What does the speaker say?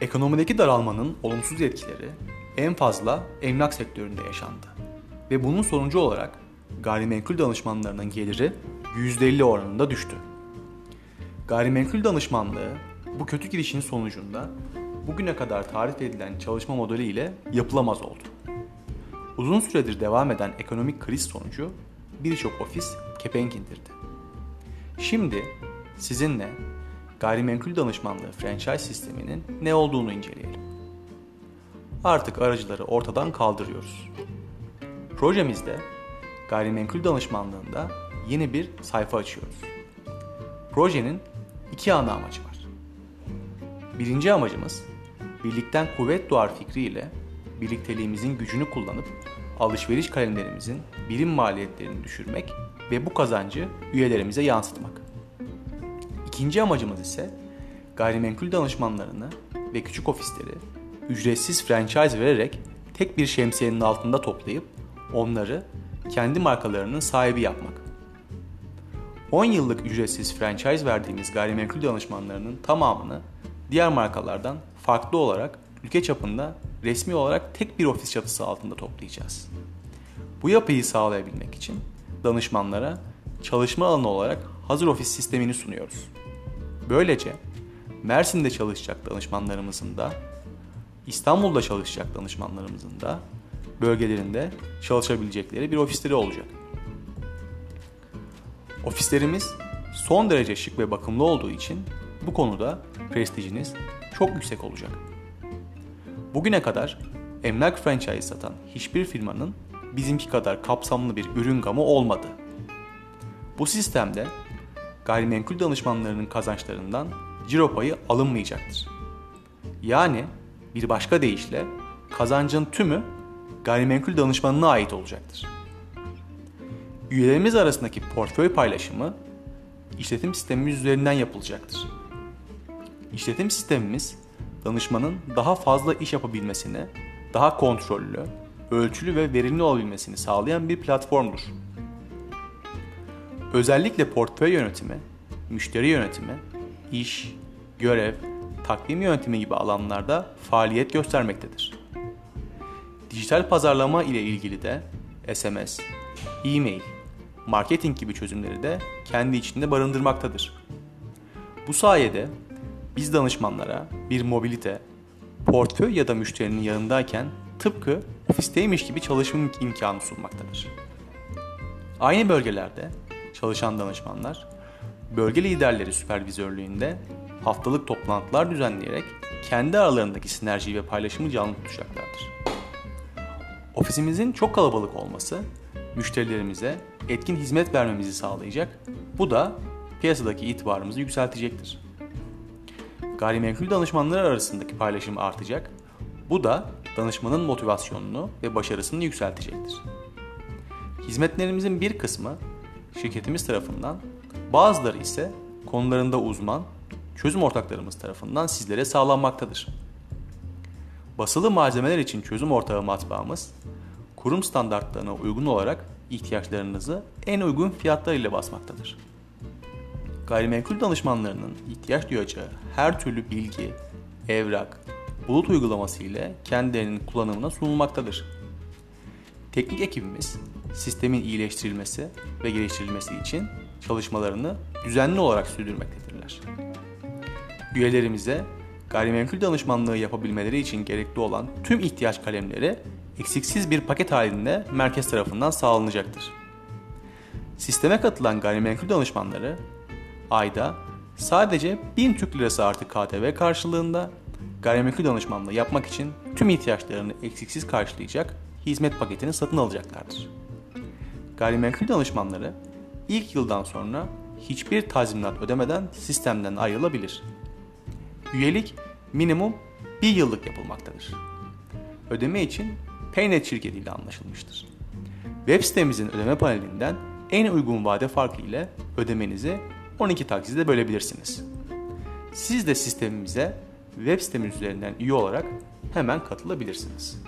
Ekonomideki daralmanın olumsuz etkileri en fazla emlak sektöründe yaşandı. Ve bunun sonucu olarak gayrimenkul danışmanlarının geliri %50 oranında düştü. Gayrimenkul danışmanlığı bu kötü gidişin sonucunda bugüne kadar tarif edilen çalışma modeli ile yapılamaz oldu. Uzun süredir devam eden ekonomik kriz sonucu birçok ofis kepenk indirdi. Şimdi sizinle gayrimenkul danışmanlığı franchise sisteminin ne olduğunu inceleyelim. Artık aracıları ortadan kaldırıyoruz. Projemizde gayrimenkul danışmanlığında yeni bir sayfa açıyoruz. Projenin iki ana amacı var. Birinci amacımız birlikten kuvvet doğar fikriyle birlikteliğimizin gücünü kullanıp alışveriş kalemlerimizin birim maliyetlerini düşürmek ve bu kazancı üyelerimize yansıtmak. İkinci amacımız ise gayrimenkul danışmanlarını ve küçük ofisleri ücretsiz franchise vererek tek bir şemsiyenin altında toplayıp onları kendi markalarının sahibi yapmak. 10 yıllık ücretsiz franchise verdiğimiz gayrimenkul danışmanlarının tamamını diğer markalardan farklı olarak ülke çapında resmi olarak tek bir ofis çatısı altında toplayacağız. Bu yapıyı sağlayabilmek için danışmanlara çalışma alanı olarak hazır ofis sistemini sunuyoruz. Böylece Mersin'de çalışacak danışmanlarımızın da İstanbul'da çalışacak danışmanlarımızın da bölgelerinde çalışabilecekleri bir ofisleri olacak. Ofislerimiz son derece şık ve bakımlı olduğu için bu konuda prestijiniz çok yüksek olacak. Bugüne kadar emlak franchise satan hiçbir firmanın bizimki kadar kapsamlı bir ürün gamı olmadı. Bu sistemde gayrimenkul danışmanlarının kazançlarından ciro payı alınmayacaktır. Yani bir başka deyişle kazancın tümü gayrimenkul danışmanına ait olacaktır. Üyelerimiz arasındaki portföy paylaşımı işletim sistemimiz üzerinden yapılacaktır. İşletim sistemimiz danışmanın daha fazla iş yapabilmesini, daha kontrollü, ölçülü ve verimli olabilmesini sağlayan bir platformdur. Özellikle portföy yönetimi, müşteri yönetimi, iş, görev, takvim yönetimi gibi alanlarda faaliyet göstermektedir. Dijital pazarlama ile ilgili de SMS, e-mail, marketing gibi çözümleri de kendi içinde barındırmaktadır. Bu sayede biz danışmanlara bir mobilite, portföy ya da müşterinin yanındayken tıpkı ofisteymiş gibi çalışma imkanı sunmaktadır. Aynı bölgelerde çalışan danışmanlar, bölge liderleri süpervizörlüğünde haftalık toplantılar düzenleyerek kendi aralarındaki sinerjiyi ve paylaşımı canlı tutacaklardır. Ofisimizin çok kalabalık olması müşterilerimize etkin hizmet vermemizi sağlayacak. Bu da piyasadaki itibarımızı yükseltecektir. Gayrimenkul danışmanları arasındaki paylaşım artacak. Bu da danışmanın motivasyonunu ve başarısını yükseltecektir. Hizmetlerimizin bir kısmı şirketimiz tarafından, bazıları ise konularında uzman, çözüm ortaklarımız tarafından sizlere sağlanmaktadır. Basılı malzemeler için çözüm ortağı matbaamız, kurum standartlarına uygun olarak ihtiyaçlarınızı en uygun fiyatlar ile basmaktadır. Gayrimenkul danışmanlarının ihtiyaç duyacağı her türlü bilgi, evrak, bulut uygulaması ile kendilerinin kullanımına sunulmaktadır. Teknik ekibimiz sistemin iyileştirilmesi ve geliştirilmesi için çalışmalarını düzenli olarak sürdürmektedirler. Üyelerimize gayrimenkul danışmanlığı yapabilmeleri için gerekli olan tüm ihtiyaç kalemleri eksiksiz bir paket halinde merkez tarafından sağlanacaktır. Sisteme katılan gayrimenkul danışmanları ayda sadece 1000 Türk Lirası artı KDV karşılığında gayrimenkul danışmanlığı yapmak için tüm ihtiyaçlarını eksiksiz karşılayacak hizmet paketini satın alacaklardır. Gayrimenkul danışmanları ilk yıldan sonra hiçbir tazminat ödemeden sistemden ayrılabilir. Üyelik minimum bir yıllık yapılmaktadır. Ödeme için Paynet şirketiyle anlaşılmıştır. Web sitemizin ödeme panelinden en uygun vade farkı ile ödemenizi 12 takside bölebilirsiniz. Siz de sistemimize web sitemiz üzerinden üye olarak hemen katılabilirsiniz.